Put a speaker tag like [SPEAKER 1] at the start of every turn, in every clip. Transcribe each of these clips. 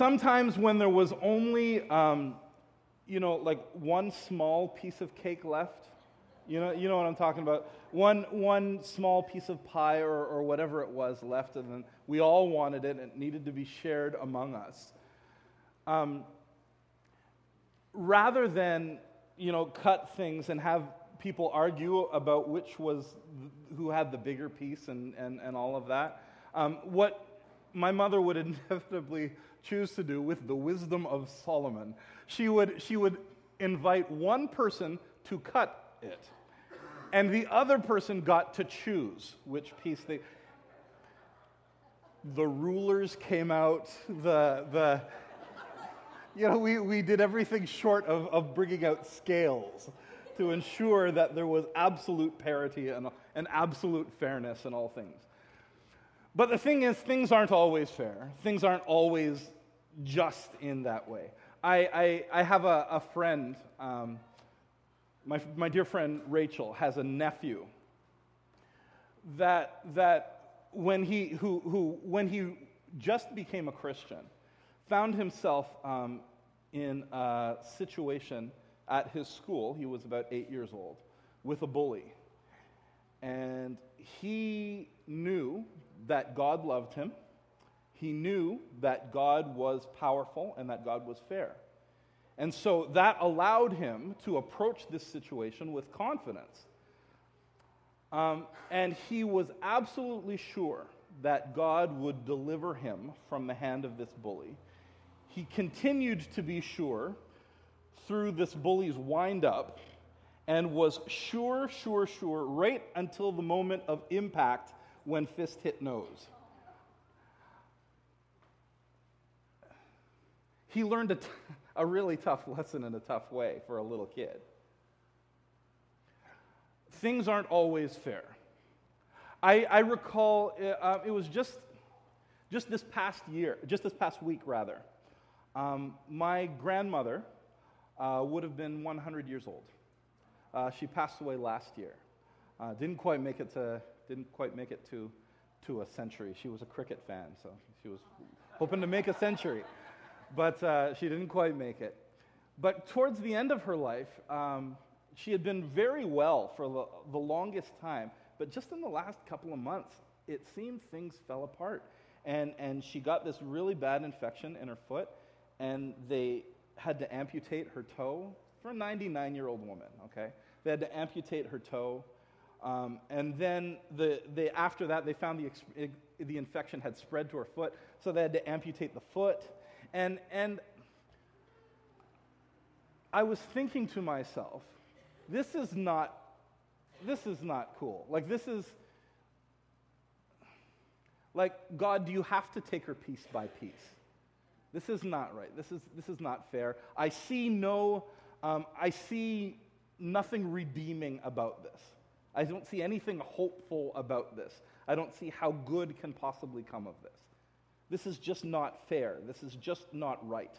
[SPEAKER 1] sometimes when there was only, um, you know, like one small piece of cake left, you know, you know what I'm talking about? One, one small piece of pie or, or whatever it was left, and then we all wanted it, and it needed to be shared among us. Um, rather than, you know, cut things and have people argue about which was who had the bigger piece and, and, and all of that, um, what my mother would inevitably choose to do with the wisdom of Solomon, she would, she would invite one person to cut it. And the other person got to choose which piece they. The rulers came out, the, the, you know, we, we did everything short of, of bringing out scales to ensure that there was absolute parity and, and absolute fairness in all things. But the thing is, things aren't always fair. Things aren't always just in that way. I, I, I have a, a friend, um, my, my dear friend Rachel has a nephew that, that when, he, who, who, when he just became a Christian, found himself um, in a situation at his school, he was about eight years old, with a bully. And he knew that God loved him. He knew that God was powerful and that God was fair. And so that allowed him to approach this situation with confidence. Um, and he was absolutely sure that God would deliver him from the hand of this bully. He continued to be sure through this bully's windup and was sure, sure, sure, right until the moment of impact when fist hit nose. He learned a, t- a really tough lesson in a tough way for a little kid. Things aren't always fair. I, I recall uh, uh, it was just, just this past year, just this past week, rather. Um, my grandmother uh, would have been 100 years old. Uh, she passed away last year. Uh, didn't quite make it to didn't quite make it to to a century. She was a cricket fan, so she was hoping to make a century, but uh, she didn't quite make it. But towards the end of her life, um, she had been very well for the, the longest time. But just in the last couple of months, it seemed things fell apart. And, and she got this really bad infection in her foot, and they had to amputate her toe for a 99 year old woman, okay? They had to amputate her toe. Um, and then the, they, after that, they found the, the infection had spread to her foot, so they had to amputate the foot. And, and I was thinking to myself, this is not, this is not cool. Like, this is, like, God, do you have to take her piece by piece? This is not right. This is, this is not fair. I see no, um, I see nothing redeeming about this. I don't see anything hopeful about this. I don't see how good can possibly come of this. This is just not fair. This is just not right.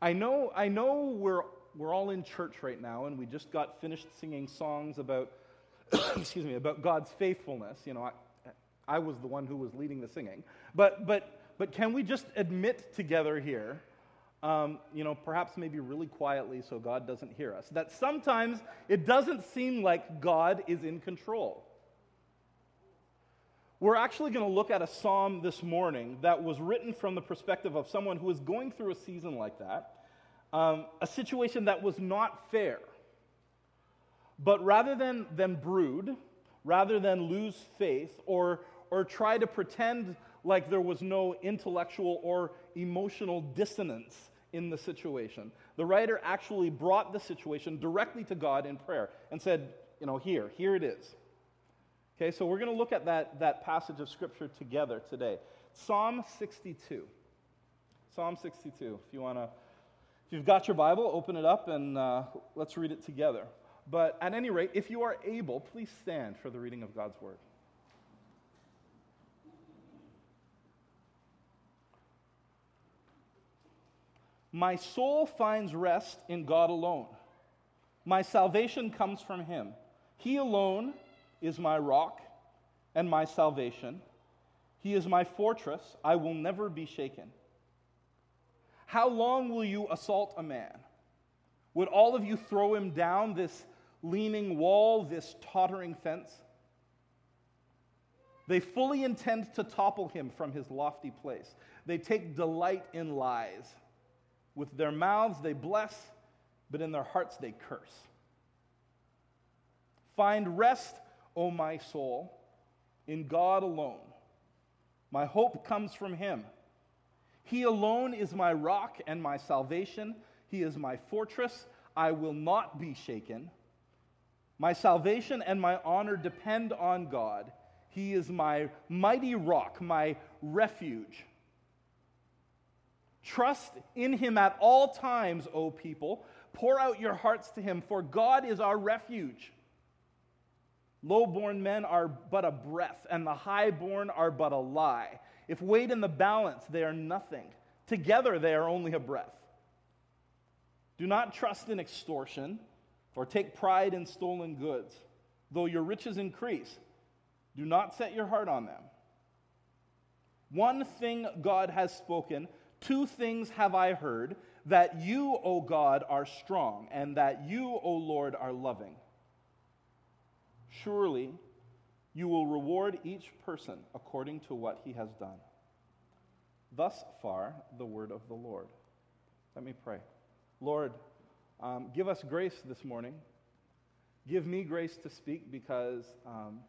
[SPEAKER 1] I know, I know we're, we're all in church right now and we just got finished singing songs about, excuse me, about God's faithfulness. You know, I, I was the one who was leading the singing. But, but but can we just admit together here, um, you know, perhaps maybe really quietly so God doesn't hear us, that sometimes it doesn't seem like God is in control? We're actually going to look at a psalm this morning that was written from the perspective of someone who was going through a season like that, um, a situation that was not fair. But rather than, than brood, rather than lose faith or, or try to pretend like there was no intellectual or emotional dissonance in the situation. The writer actually brought the situation directly to God in prayer and said, you know, here, here it is. Okay, so we're going to look at that, that passage of Scripture together today. Psalm 62. Psalm 62. If you want to, if you've got your Bible, open it up and uh, let's read it together. But at any rate, if you are able, please stand for the reading of God's Word. My soul finds rest in God alone. My salvation comes from Him. He alone is my rock and my salvation. He is my fortress. I will never be shaken. How long will you assault a man? Would all of you throw him down this leaning wall, this tottering fence? They fully intend to topple him from his lofty place. They take delight in lies. With their mouths they bless, but in their hearts they curse. Find rest, O my soul, in God alone. My hope comes from him. He alone is my rock and my salvation. He is my fortress. I will not be shaken. My salvation and my honor depend on God. He is my mighty rock, my refuge. Trust in him at all times, O people. Pour out your hearts to him, for God is our refuge. Low born men are but a breath, and the high born are but a lie. If weighed in the balance, they are nothing. Together, they are only a breath. Do not trust in extortion or take pride in stolen goods. Though your riches increase, do not set your heart on them. One thing God has spoken, two things have I heard that you, O God, are strong, and that you, O Lord, are loving. Surely you will reward each person according to what he has done. Thus far, the word of the Lord. Let me pray. Lord, um, give us grace this morning. Give me grace to speak because um,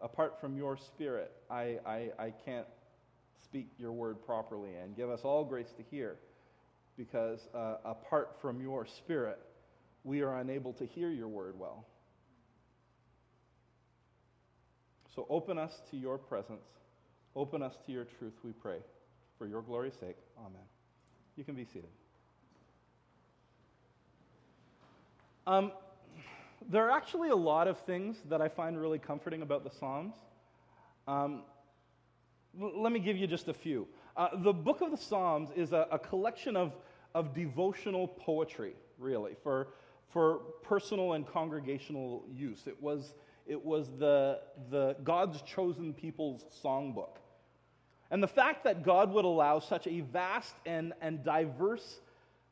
[SPEAKER 1] apart from your spirit, I, I, I can't speak your word properly. And give us all grace to hear because uh, apart from your spirit, we are unable to hear your word well. So open us to your presence. Open us to your truth, we pray. For your glory's sake, amen. You can be seated. Um, there are actually a lot of things that I find really comforting about the Psalms. Um, let me give you just a few. Uh, the book of the Psalms is a, a collection of, of devotional poetry, really, for, for personal and congregational use. It was, it was the, the God's chosen people's songbook. And the fact that God would allow such a vast and, and diverse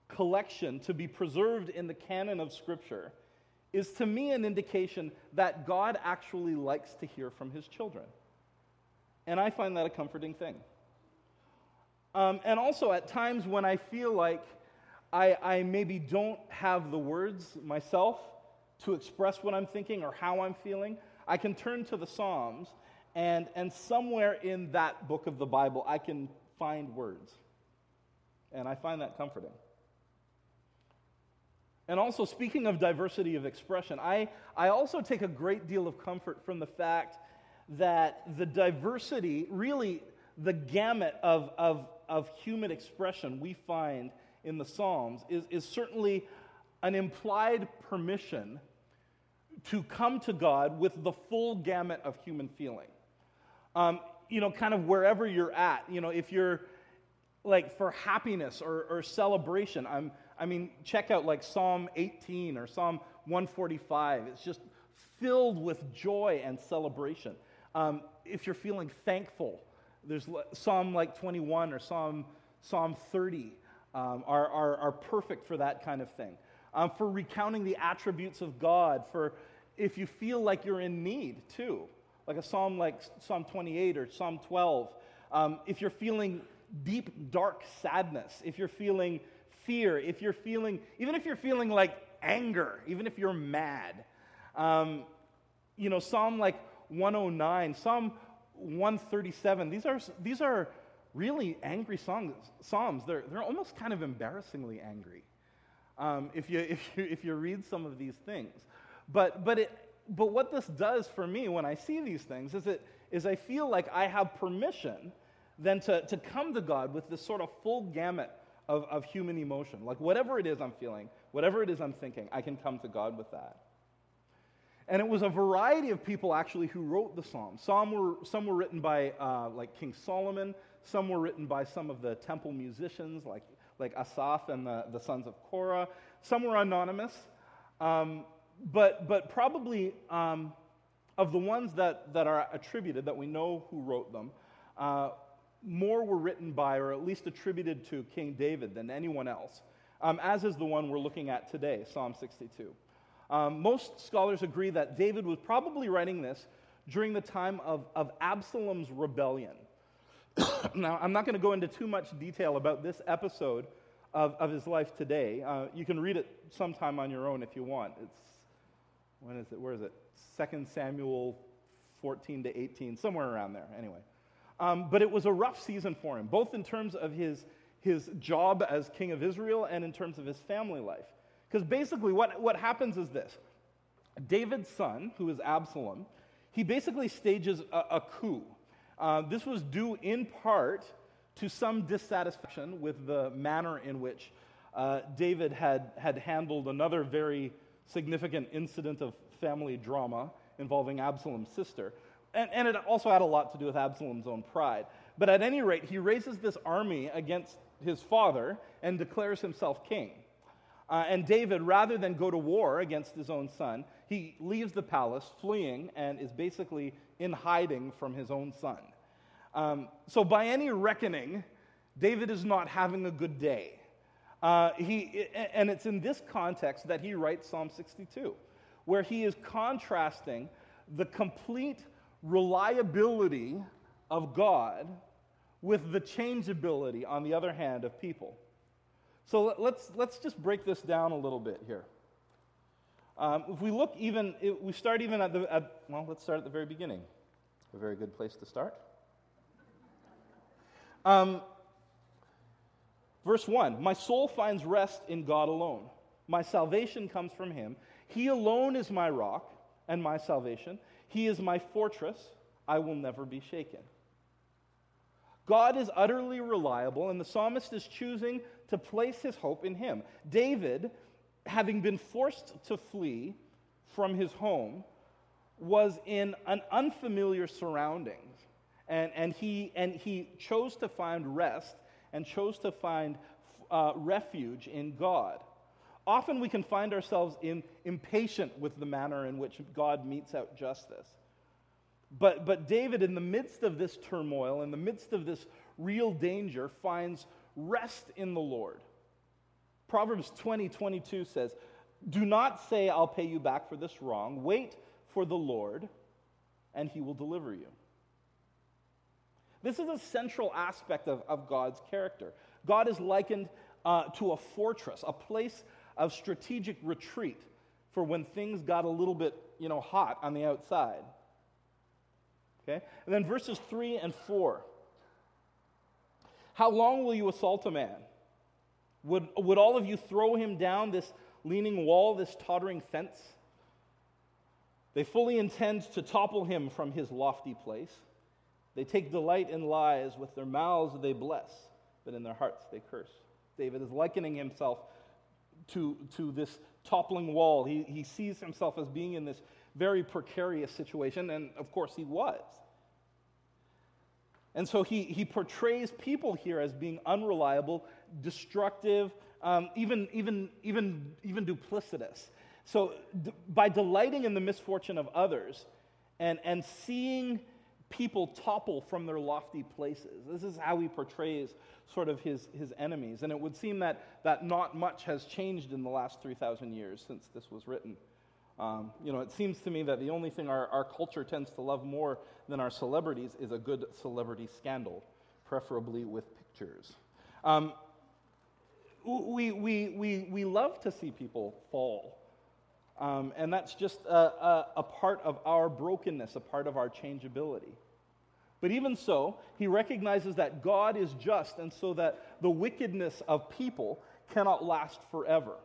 [SPEAKER 1] collection to be preserved in the canon of Scripture is to me an indication that God actually likes to hear from his children. And I find that a comforting thing. Um, and also, at times when I feel like I, I maybe don't have the words myself to express what I'm thinking or how I'm feeling, I can turn to the Psalms, and, and somewhere in that book of the Bible, I can find words. And I find that comforting. And also, speaking of diversity of expression, I, I also take a great deal of comfort from the fact that the diversity, really the gamut of, of, of human expression we find in the Psalms, is, is certainly an implied permission to come to God with the full gamut of human feeling. Um, you know, kind of wherever you're at, you know, if you're like for happiness or, or celebration, I'm, I mean, check out like Psalm 18 or Psalm 145. It's just filled with joy and celebration. Um, if you're feeling thankful, there's Psalm like 21 or Psalm, Psalm 30 um, are, are, are perfect for that kind of thing. Um, for recounting the attributes of God, for if you feel like you're in need too, like a psalm like Psalm 28 or Psalm 12. Um, if you're feeling deep, dark sadness, if you're feeling fear, if you're feeling, even if you're feeling like anger, even if you're mad. Um, you know, Psalm like 109, Psalm 137, these are, these are really angry songs, Psalms. They're, they're almost kind of embarrassingly angry um, if, you, if, you, if you read some of these things. But, but, it, but what this does for me when I see these things is, it, is I feel like I have permission then to, to come to God with this sort of full gamut of, of human emotion. Like whatever it is I'm feeling, whatever it is I'm thinking, I can come to God with that. And it was a variety of people actually who wrote the Psalms. Some were, some were written by uh, like King Solomon, some were written by some of the temple musicians like, like Asaph and the, the sons of Korah. Some were anonymous. Um, but, but probably um, of the ones that, that are attributed, that we know who wrote them, uh, more were written by, or at least attributed to, King David than anyone else, um, as is the one we're looking at today, Psalm 62. Um, most scholars agree that David was probably writing this during the time of, of Absalom's rebellion. now, I'm not going to go into too much detail about this episode of, of his life today. Uh, you can read it sometime on your own if you want. It's, when is it? Where is it? 2 Samuel 14 to 18, somewhere around there, anyway. Um, but it was a rough season for him, both in terms of his, his job as king of Israel and in terms of his family life. Because basically, what, what happens is this David's son, who is Absalom, he basically stages a, a coup. Uh, this was due in part to some dissatisfaction with the manner in which uh, David had, had handled another very significant incident of family drama involving Absalom's sister. And, and it also had a lot to do with Absalom's own pride. But at any rate, he raises this army against his father and declares himself king. Uh, and David, rather than go to war against his own son, he leaves the palace, fleeing, and is basically in hiding from his own son. Um, so, by any reckoning, David is not having a good day. Uh, he, and it's in this context that he writes Psalm 62, where he is contrasting the complete reliability of God with the changeability, on the other hand, of people. So let's, let's just break this down a little bit here. Um, if we look even, if we start even at the, at, well, let's start at the very beginning. A very good place to start. Um, verse 1 My soul finds rest in God alone. My salvation comes from him. He alone is my rock and my salvation. He is my fortress. I will never be shaken. God is utterly reliable, and the psalmist is choosing to place his hope in him. David, having been forced to flee from his home, was in an unfamiliar surroundings and, and, he, and he chose to find rest and chose to find uh, refuge in God. Often we can find ourselves in, impatient with the manner in which God metes out justice. But, but David, in the midst of this turmoil, in the midst of this real danger, finds rest in the Lord. Proverbs 20 22 says, Do not say, I'll pay you back for this wrong. Wait for the Lord, and he will deliver you. This is a central aspect of, of God's character. God is likened uh, to a fortress, a place of strategic retreat for when things got a little bit, you know, hot on the outside. Okay? And then verses 3 and 4. How long will you assault a man? Would, would all of you throw him down this leaning wall, this tottering fence? They fully intend to topple him from his lofty place. They take delight in lies. With their mouths they bless, but in their hearts they curse. David is likening himself to, to this toppling wall. He, he sees himself as being in this very precarious situation, and of course he was. And so he, he portrays people here as being unreliable, destructive, um, even, even, even, even duplicitous. So, d- by delighting in the misfortune of others and, and seeing people topple from their lofty places. This is how he portrays sort of his, his enemies. And it would seem that, that not much has changed in the last 3,000 years since this was written. Um, you know, it seems to me that the only thing our, our culture tends to love more than our celebrities is a good celebrity scandal, preferably with pictures. Um, we, we, we, we love to see people fall. Um, and that's just a, a, a part of our brokenness, a part of our changeability. But even so, he recognizes that God is just, and so that the wickedness of people cannot last forever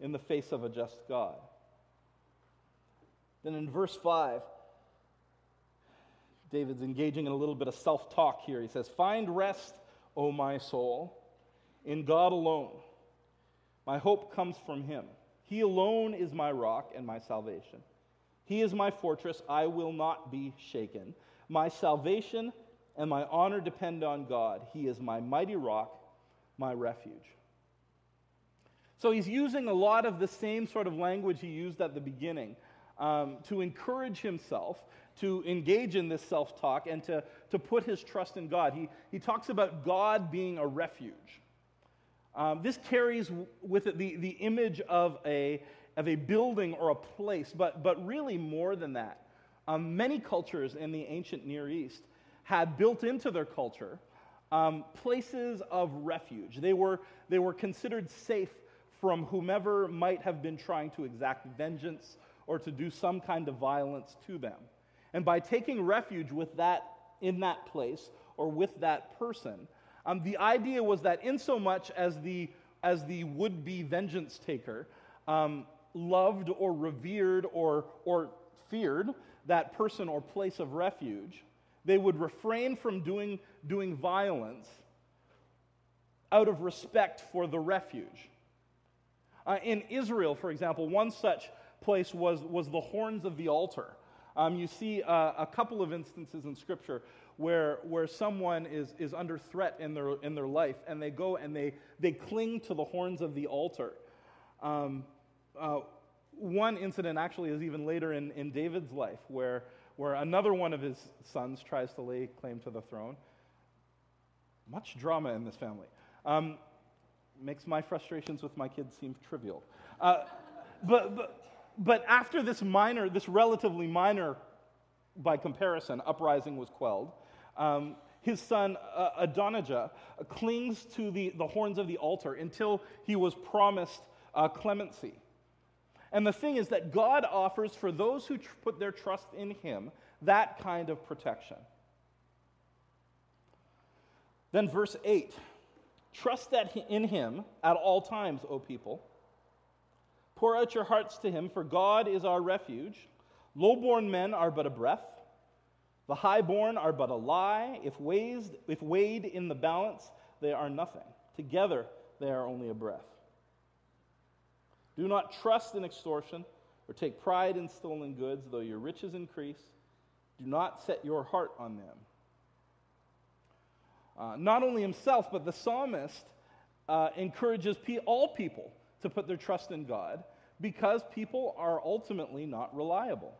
[SPEAKER 1] in the face of a just God. Then in verse 5, David's engaging in a little bit of self talk here. He says, Find rest, O my soul, in God alone. My hope comes from him. He alone is my rock and my salvation. He is my fortress. I will not be shaken. My salvation and my honor depend on God. He is my mighty rock, my refuge. So he's using a lot of the same sort of language he used at the beginning um, to encourage himself to engage in this self talk and to, to put his trust in God. He, he talks about God being a refuge. Um, this carries with it the, the image of a, of a building or a place, but, but really more than that. Um, many cultures in the ancient Near East had built into their culture um, places of refuge. They were, they were considered safe from whomever might have been trying to exact vengeance or to do some kind of violence to them. And by taking refuge with that, in that place or with that person, um, the idea was that, in so much as the, as the would be vengeance taker um, loved or revered or, or feared that person or place of refuge, they would refrain from doing, doing violence out of respect for the refuge. Uh, in Israel, for example, one such place was, was the horns of the altar. Um, you see uh, a couple of instances in Scripture where, where someone is, is under threat in their, in their life, and they go and they, they cling to the horns of the altar. Um, uh, one incident actually is even later in, in David's life, where, where another one of his sons tries to lay claim to the throne. Much drama in this family. Um, makes my frustrations with my kids seem trivial. Uh, but, but, but after this minor, this relatively minor, by comparison, uprising was quelled, um, his son uh, Adonijah clings to the, the horns of the altar until he was promised uh, clemency. And the thing is that God offers for those who tr- put their trust in him that kind of protection. Then, verse 8 Trust that in him at all times, O people. Pour out your hearts to him, for God is our refuge. Low-born men are but a breath. The high-born are but a lie. If weighed, if weighed in the balance, they are nothing. Together, they are only a breath. Do not trust in extortion or take pride in stolen goods, though your riches increase. Do not set your heart on them. Uh, not only himself, but the psalmist uh, encourages all people to put their trust in God because people are ultimately not reliable.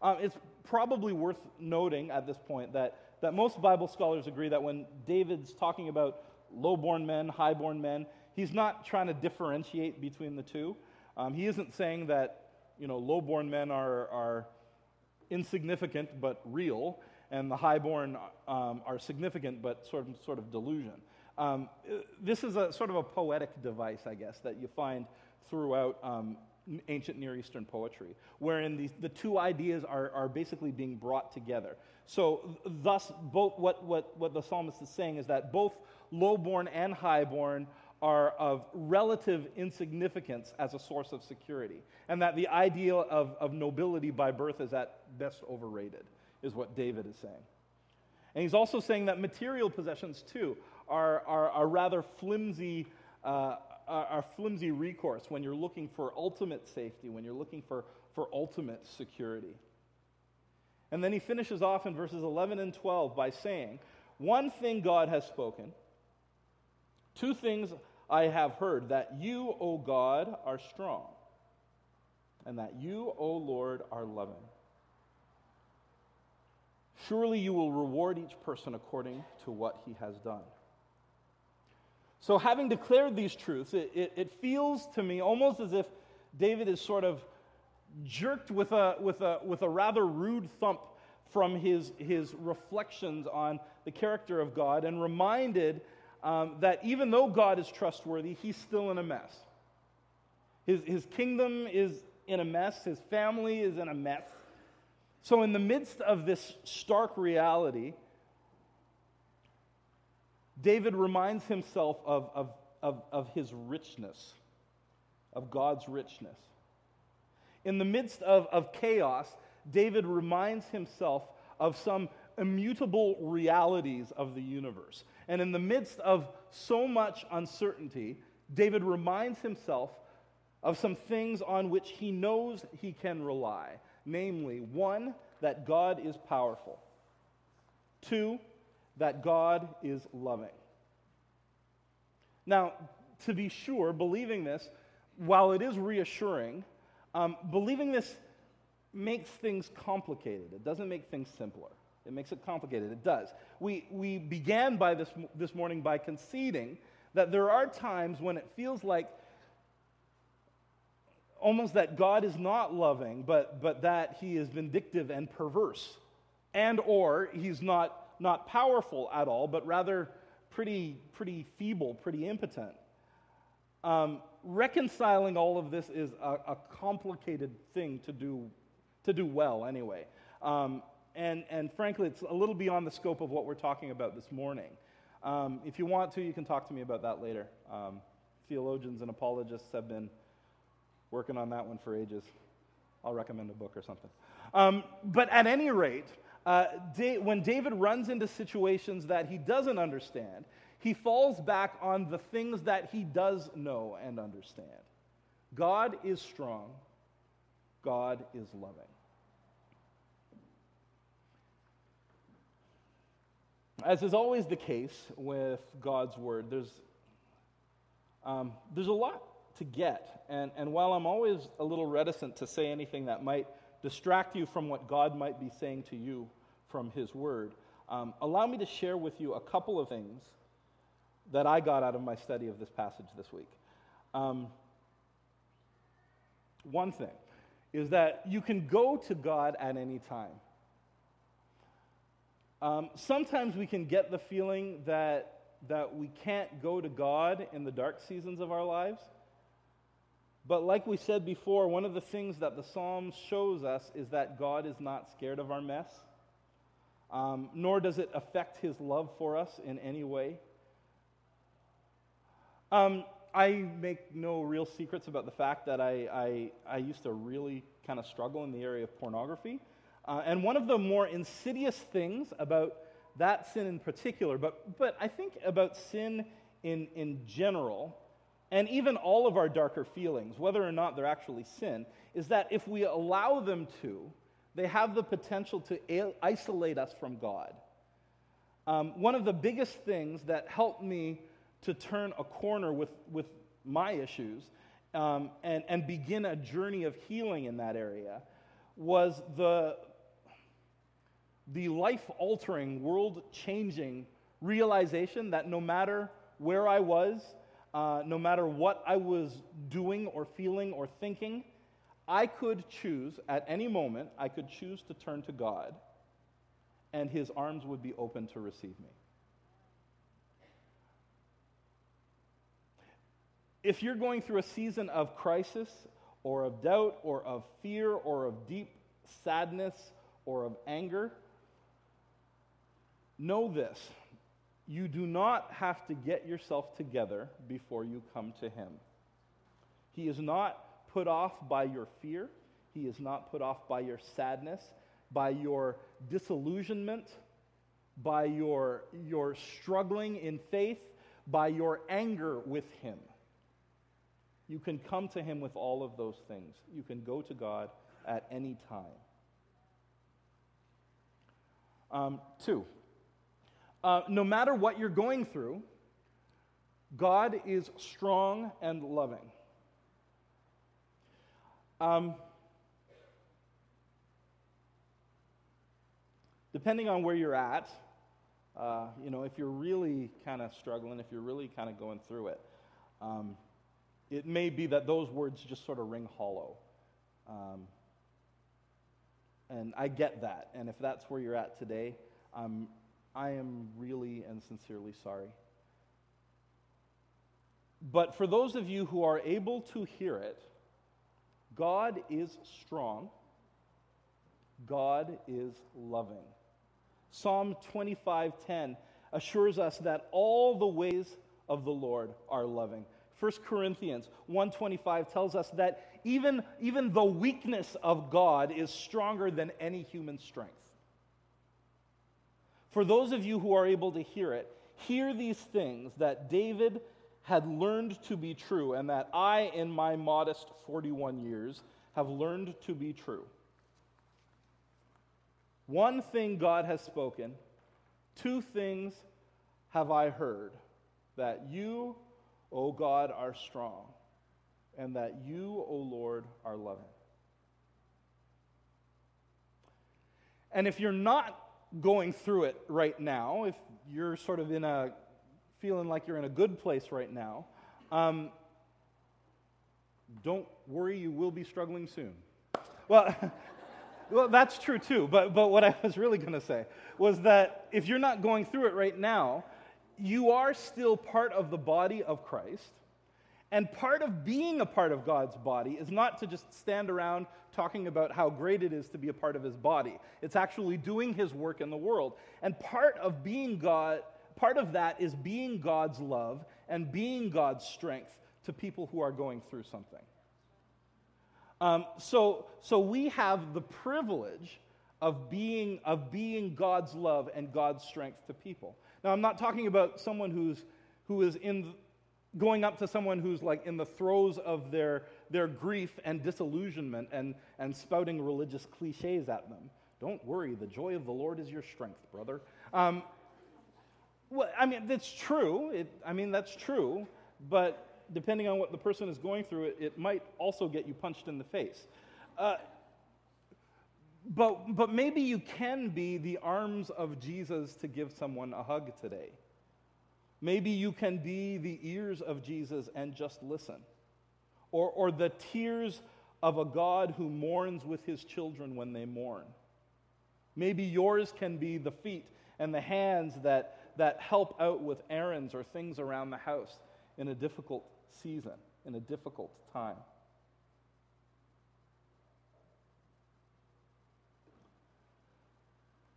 [SPEAKER 1] Um, it's probably worth noting at this point that, that most Bible scholars agree that when David's talking about low-born men, high-born men, he's not trying to differentiate between the two. Um, he isn't saying that you know low-born men are, are insignificant but real and the highborn um, are significant but sort of, sort of delusion. Um, this is a sort of a poetic device, I guess, that you find throughout um, ancient Near Eastern poetry, wherein the, the two ideas are, are basically being brought together. So, thus, both what, what, what the psalmist is saying is that both lowborn and highborn are of relative insignificance as a source of security, and that the ideal of, of nobility by birth is at best overrated is what David is saying. And he's also saying that material possessions, too, are, are, are rather flimsy, uh, are flimsy recourse when you're looking for ultimate safety, when you're looking for, for ultimate security. And then he finishes off in verses 11 and 12 by saying, One thing God has spoken, two things I have heard, that you, O God, are strong, and that you, O Lord, are loving Surely you will reward each person according to what he has done. So, having declared these truths, it, it, it, feels to me almost as if David is sort of jerked with a, with a, with a rather rude thump from his, his reflections on the character of God and reminded um, that even though God is trustworthy, he's still in a mess. His, his kingdom is in a mess, his family is in a mess. So, in the midst of this stark reality, David reminds himself of, of, of, of, his richness, of God's richness. In the midst of, of chaos, David reminds himself of some immutable realities of the universe. And in the midst of so much uncertainty, David reminds himself of some things on which he knows he can rely namely, one, that God is powerful, two, that God is loving. Now, to be sure, believing this, while it is reassuring, um, believing this makes things complicated. It doesn't make things simpler. It makes it complicated. It does. We, we began by this, this morning by conceding that there are times when it feels like almost that God is not loving, but, but that he is vindictive and perverse. And or he's not, not powerful at all, but rather pretty, pretty feeble, pretty impotent. Um, reconciling all of this is a, a, complicated thing to do, to do well, anyway. Um, and, and frankly, it's a little beyond the scope of what we're talking about this morning. Um, if you want to, you can talk to me about that later. Um, theologians and apologists have been working on that one for ages. I'll recommend a book or something. Um, but at any rate, uh, da- when David runs into situations that he doesn't understand, he falls back on the things that he does know and understand. God is strong, God is loving. As is always the case with God's word, there's, um, there's a lot to get. And, and while I'm always a little reticent to say anything that might distract you from what God might be saying to you from His Word, um, allow me to share with you a couple of things that I got out of my study of this passage this week. Um, one thing is that you can go to God at any time. Um, sometimes we can get the feeling that, that we can't go to God in the dark seasons of our lives. But like we said before, one of the things that the Psalms shows us is that God is not scared of our mess, um, nor does it affect his love for us in any way. Um, I make no real secrets about the fact that I, I, I used to really kind of struggle in the area of pornography. Uh, and one of the more insidious things about that sin in particular, but, but I think about sin in, in general, and even all of our darker feelings, whether or not they're actually sin, is that if we allow them to, they have the potential to isolate us from God. Um, one of the biggest things that helped me to turn a corner with, with my issues um, and, and begin a journey of healing in that area was the, the life altering, world changing realization that no matter where I was, uh, no matter what I was doing or feeling or thinking, I could choose at any moment, I could choose to turn to God, and his arms would be open to receive me. If you're going through a season of crisis or of doubt or of fear or of deep sadness or of anger, know this you do not have to get yourself together before you come to Him. He is not put off by your fear, He is not put off by your sadness, by your disillusionment, by your, your struggling in faith, by your anger with Him. You can come to Him with all of those things. You can go to God at any time. Um, two, uh, no matter what you're going through, God is strong and loving. Um, depending on where you're at, uh, you know, if you're really kind of struggling, if you're really kind of going through it, um, it may be that those words just sort of ring hollow. Um, and I get that. And if that's where you're at today, I'm I am really and sincerely sorry. But for those of you who are able to hear it, God is strong. God is loving. Psalm 25:10 assures us that all the ways of the Lord are loving. 1 Corinthians 125 tells us that even, even the weakness of God is stronger than any human strength. For those of you who are able to hear it, hear these things that David had learned to be true, and that I, in my modest 41 years, have learned to be true. One thing God has spoken, two things have I heard that you, O God, are strong, and that you, O Lord, are loving. And if you're not going through it right now, if you're sort of in a feeling like you're in a good place right now, um, don't worry, you will be struggling soon. Well, well, that's true too. But, but what I was really going to say was that if you're not going through it right now, you are still part of the body of Christ. And part of being a part of God's body is not to just stand around talking about how great it is to be a part of his body. It's actually doing his work in the world. And part of being God, part of that is being God's love and being God's strength to people who are going through something. Um, so, so we have the privilege of being, of being God's love and God's strength to people. Now, I'm not talking about someone who's, who is in, going up to someone who's like in the throes of their, their grief and disillusionment and, and spouting religious cliches at them. Don't worry, the joy of the Lord is your strength, brother. Um, well, I mean, that's true. It, I mean, that's true. But depending on what the person is going through, it, it might also get you punched in the face. Uh, but, but maybe you can be the arms of Jesus to give someone a hug today. Maybe you can be the ears of Jesus and just listen. Or, or the tears of a God who mourns with his children when they mourn. Maybe yours can be the feet and the hands that, that help out with errands or things around the house in a difficult season, in a difficult time.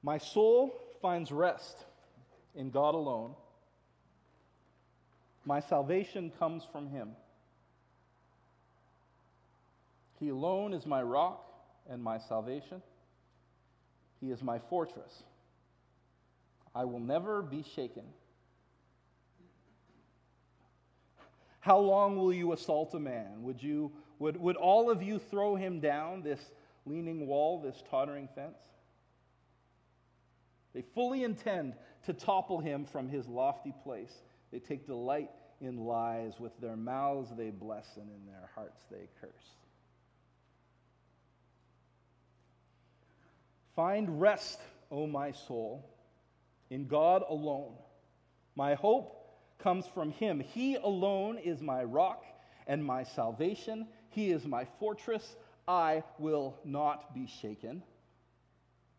[SPEAKER 1] My soul finds rest in God alone. My salvation comes from Him. He alone is my rock and my salvation. He is my fortress. I will never be shaken. How long will you assault a man? Would, you, would, would all of you throw him down this leaning wall, this tottering fence? They fully intend to topple him from his lofty place. They take delight in lies. With their mouths they bless, and in their hearts they curse. Find rest, O my soul, in God alone. My hope comes from him. He alone is my rock and my salvation. He is my fortress. I will not be shaken.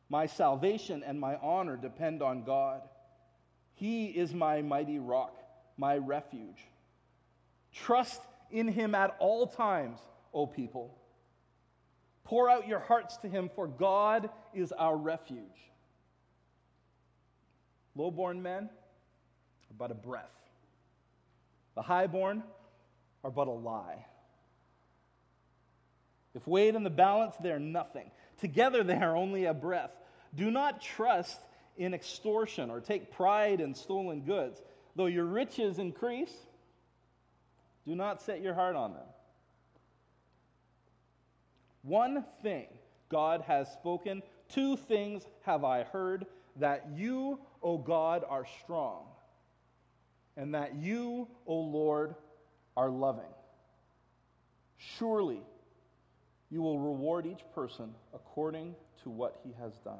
[SPEAKER 1] My salvation and my honor depend on God. He is my mighty rock, my refuge. Trust in him at all times, O people. Pour out your hearts to him, for God is our refuge. Low-born men are but a breath. The highborn are but a lie. If weighed in the balance, they are nothing. Together, they are only a breath. Do not trust in extortion or take pride in stolen goods. Though your riches increase, do not set your heart on them. One thing God has spoken, two things have I heard that you, O God, are strong and that you, O Lord, are loving. Surely you will reward each person according to what he has done.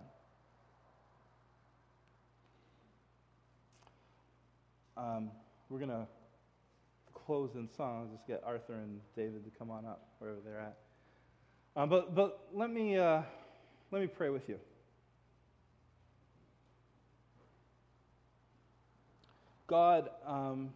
[SPEAKER 1] Um, we're going to close in song. I'll just get Arthur and David to come on up wherever they're at. Um, but, but let, me, uh, let me pray with you. God, um,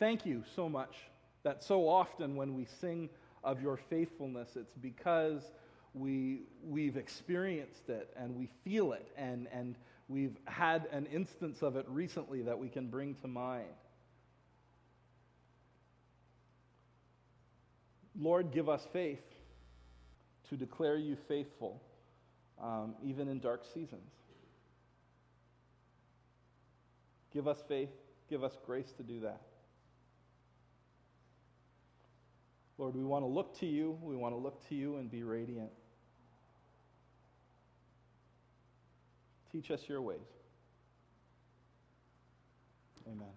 [SPEAKER 1] thank you so much that so often when we sing of your faithfulness, it's because we, we've experienced it and we feel it, and, and we've had an instance of it recently that we can bring to mind. Lord, give us faith to declare you faithful, um, even in dark seasons. Give us faith. Give us grace to do that. Lord, we want to look to you. We want to look to you and be radiant. Teach us your ways. Amen.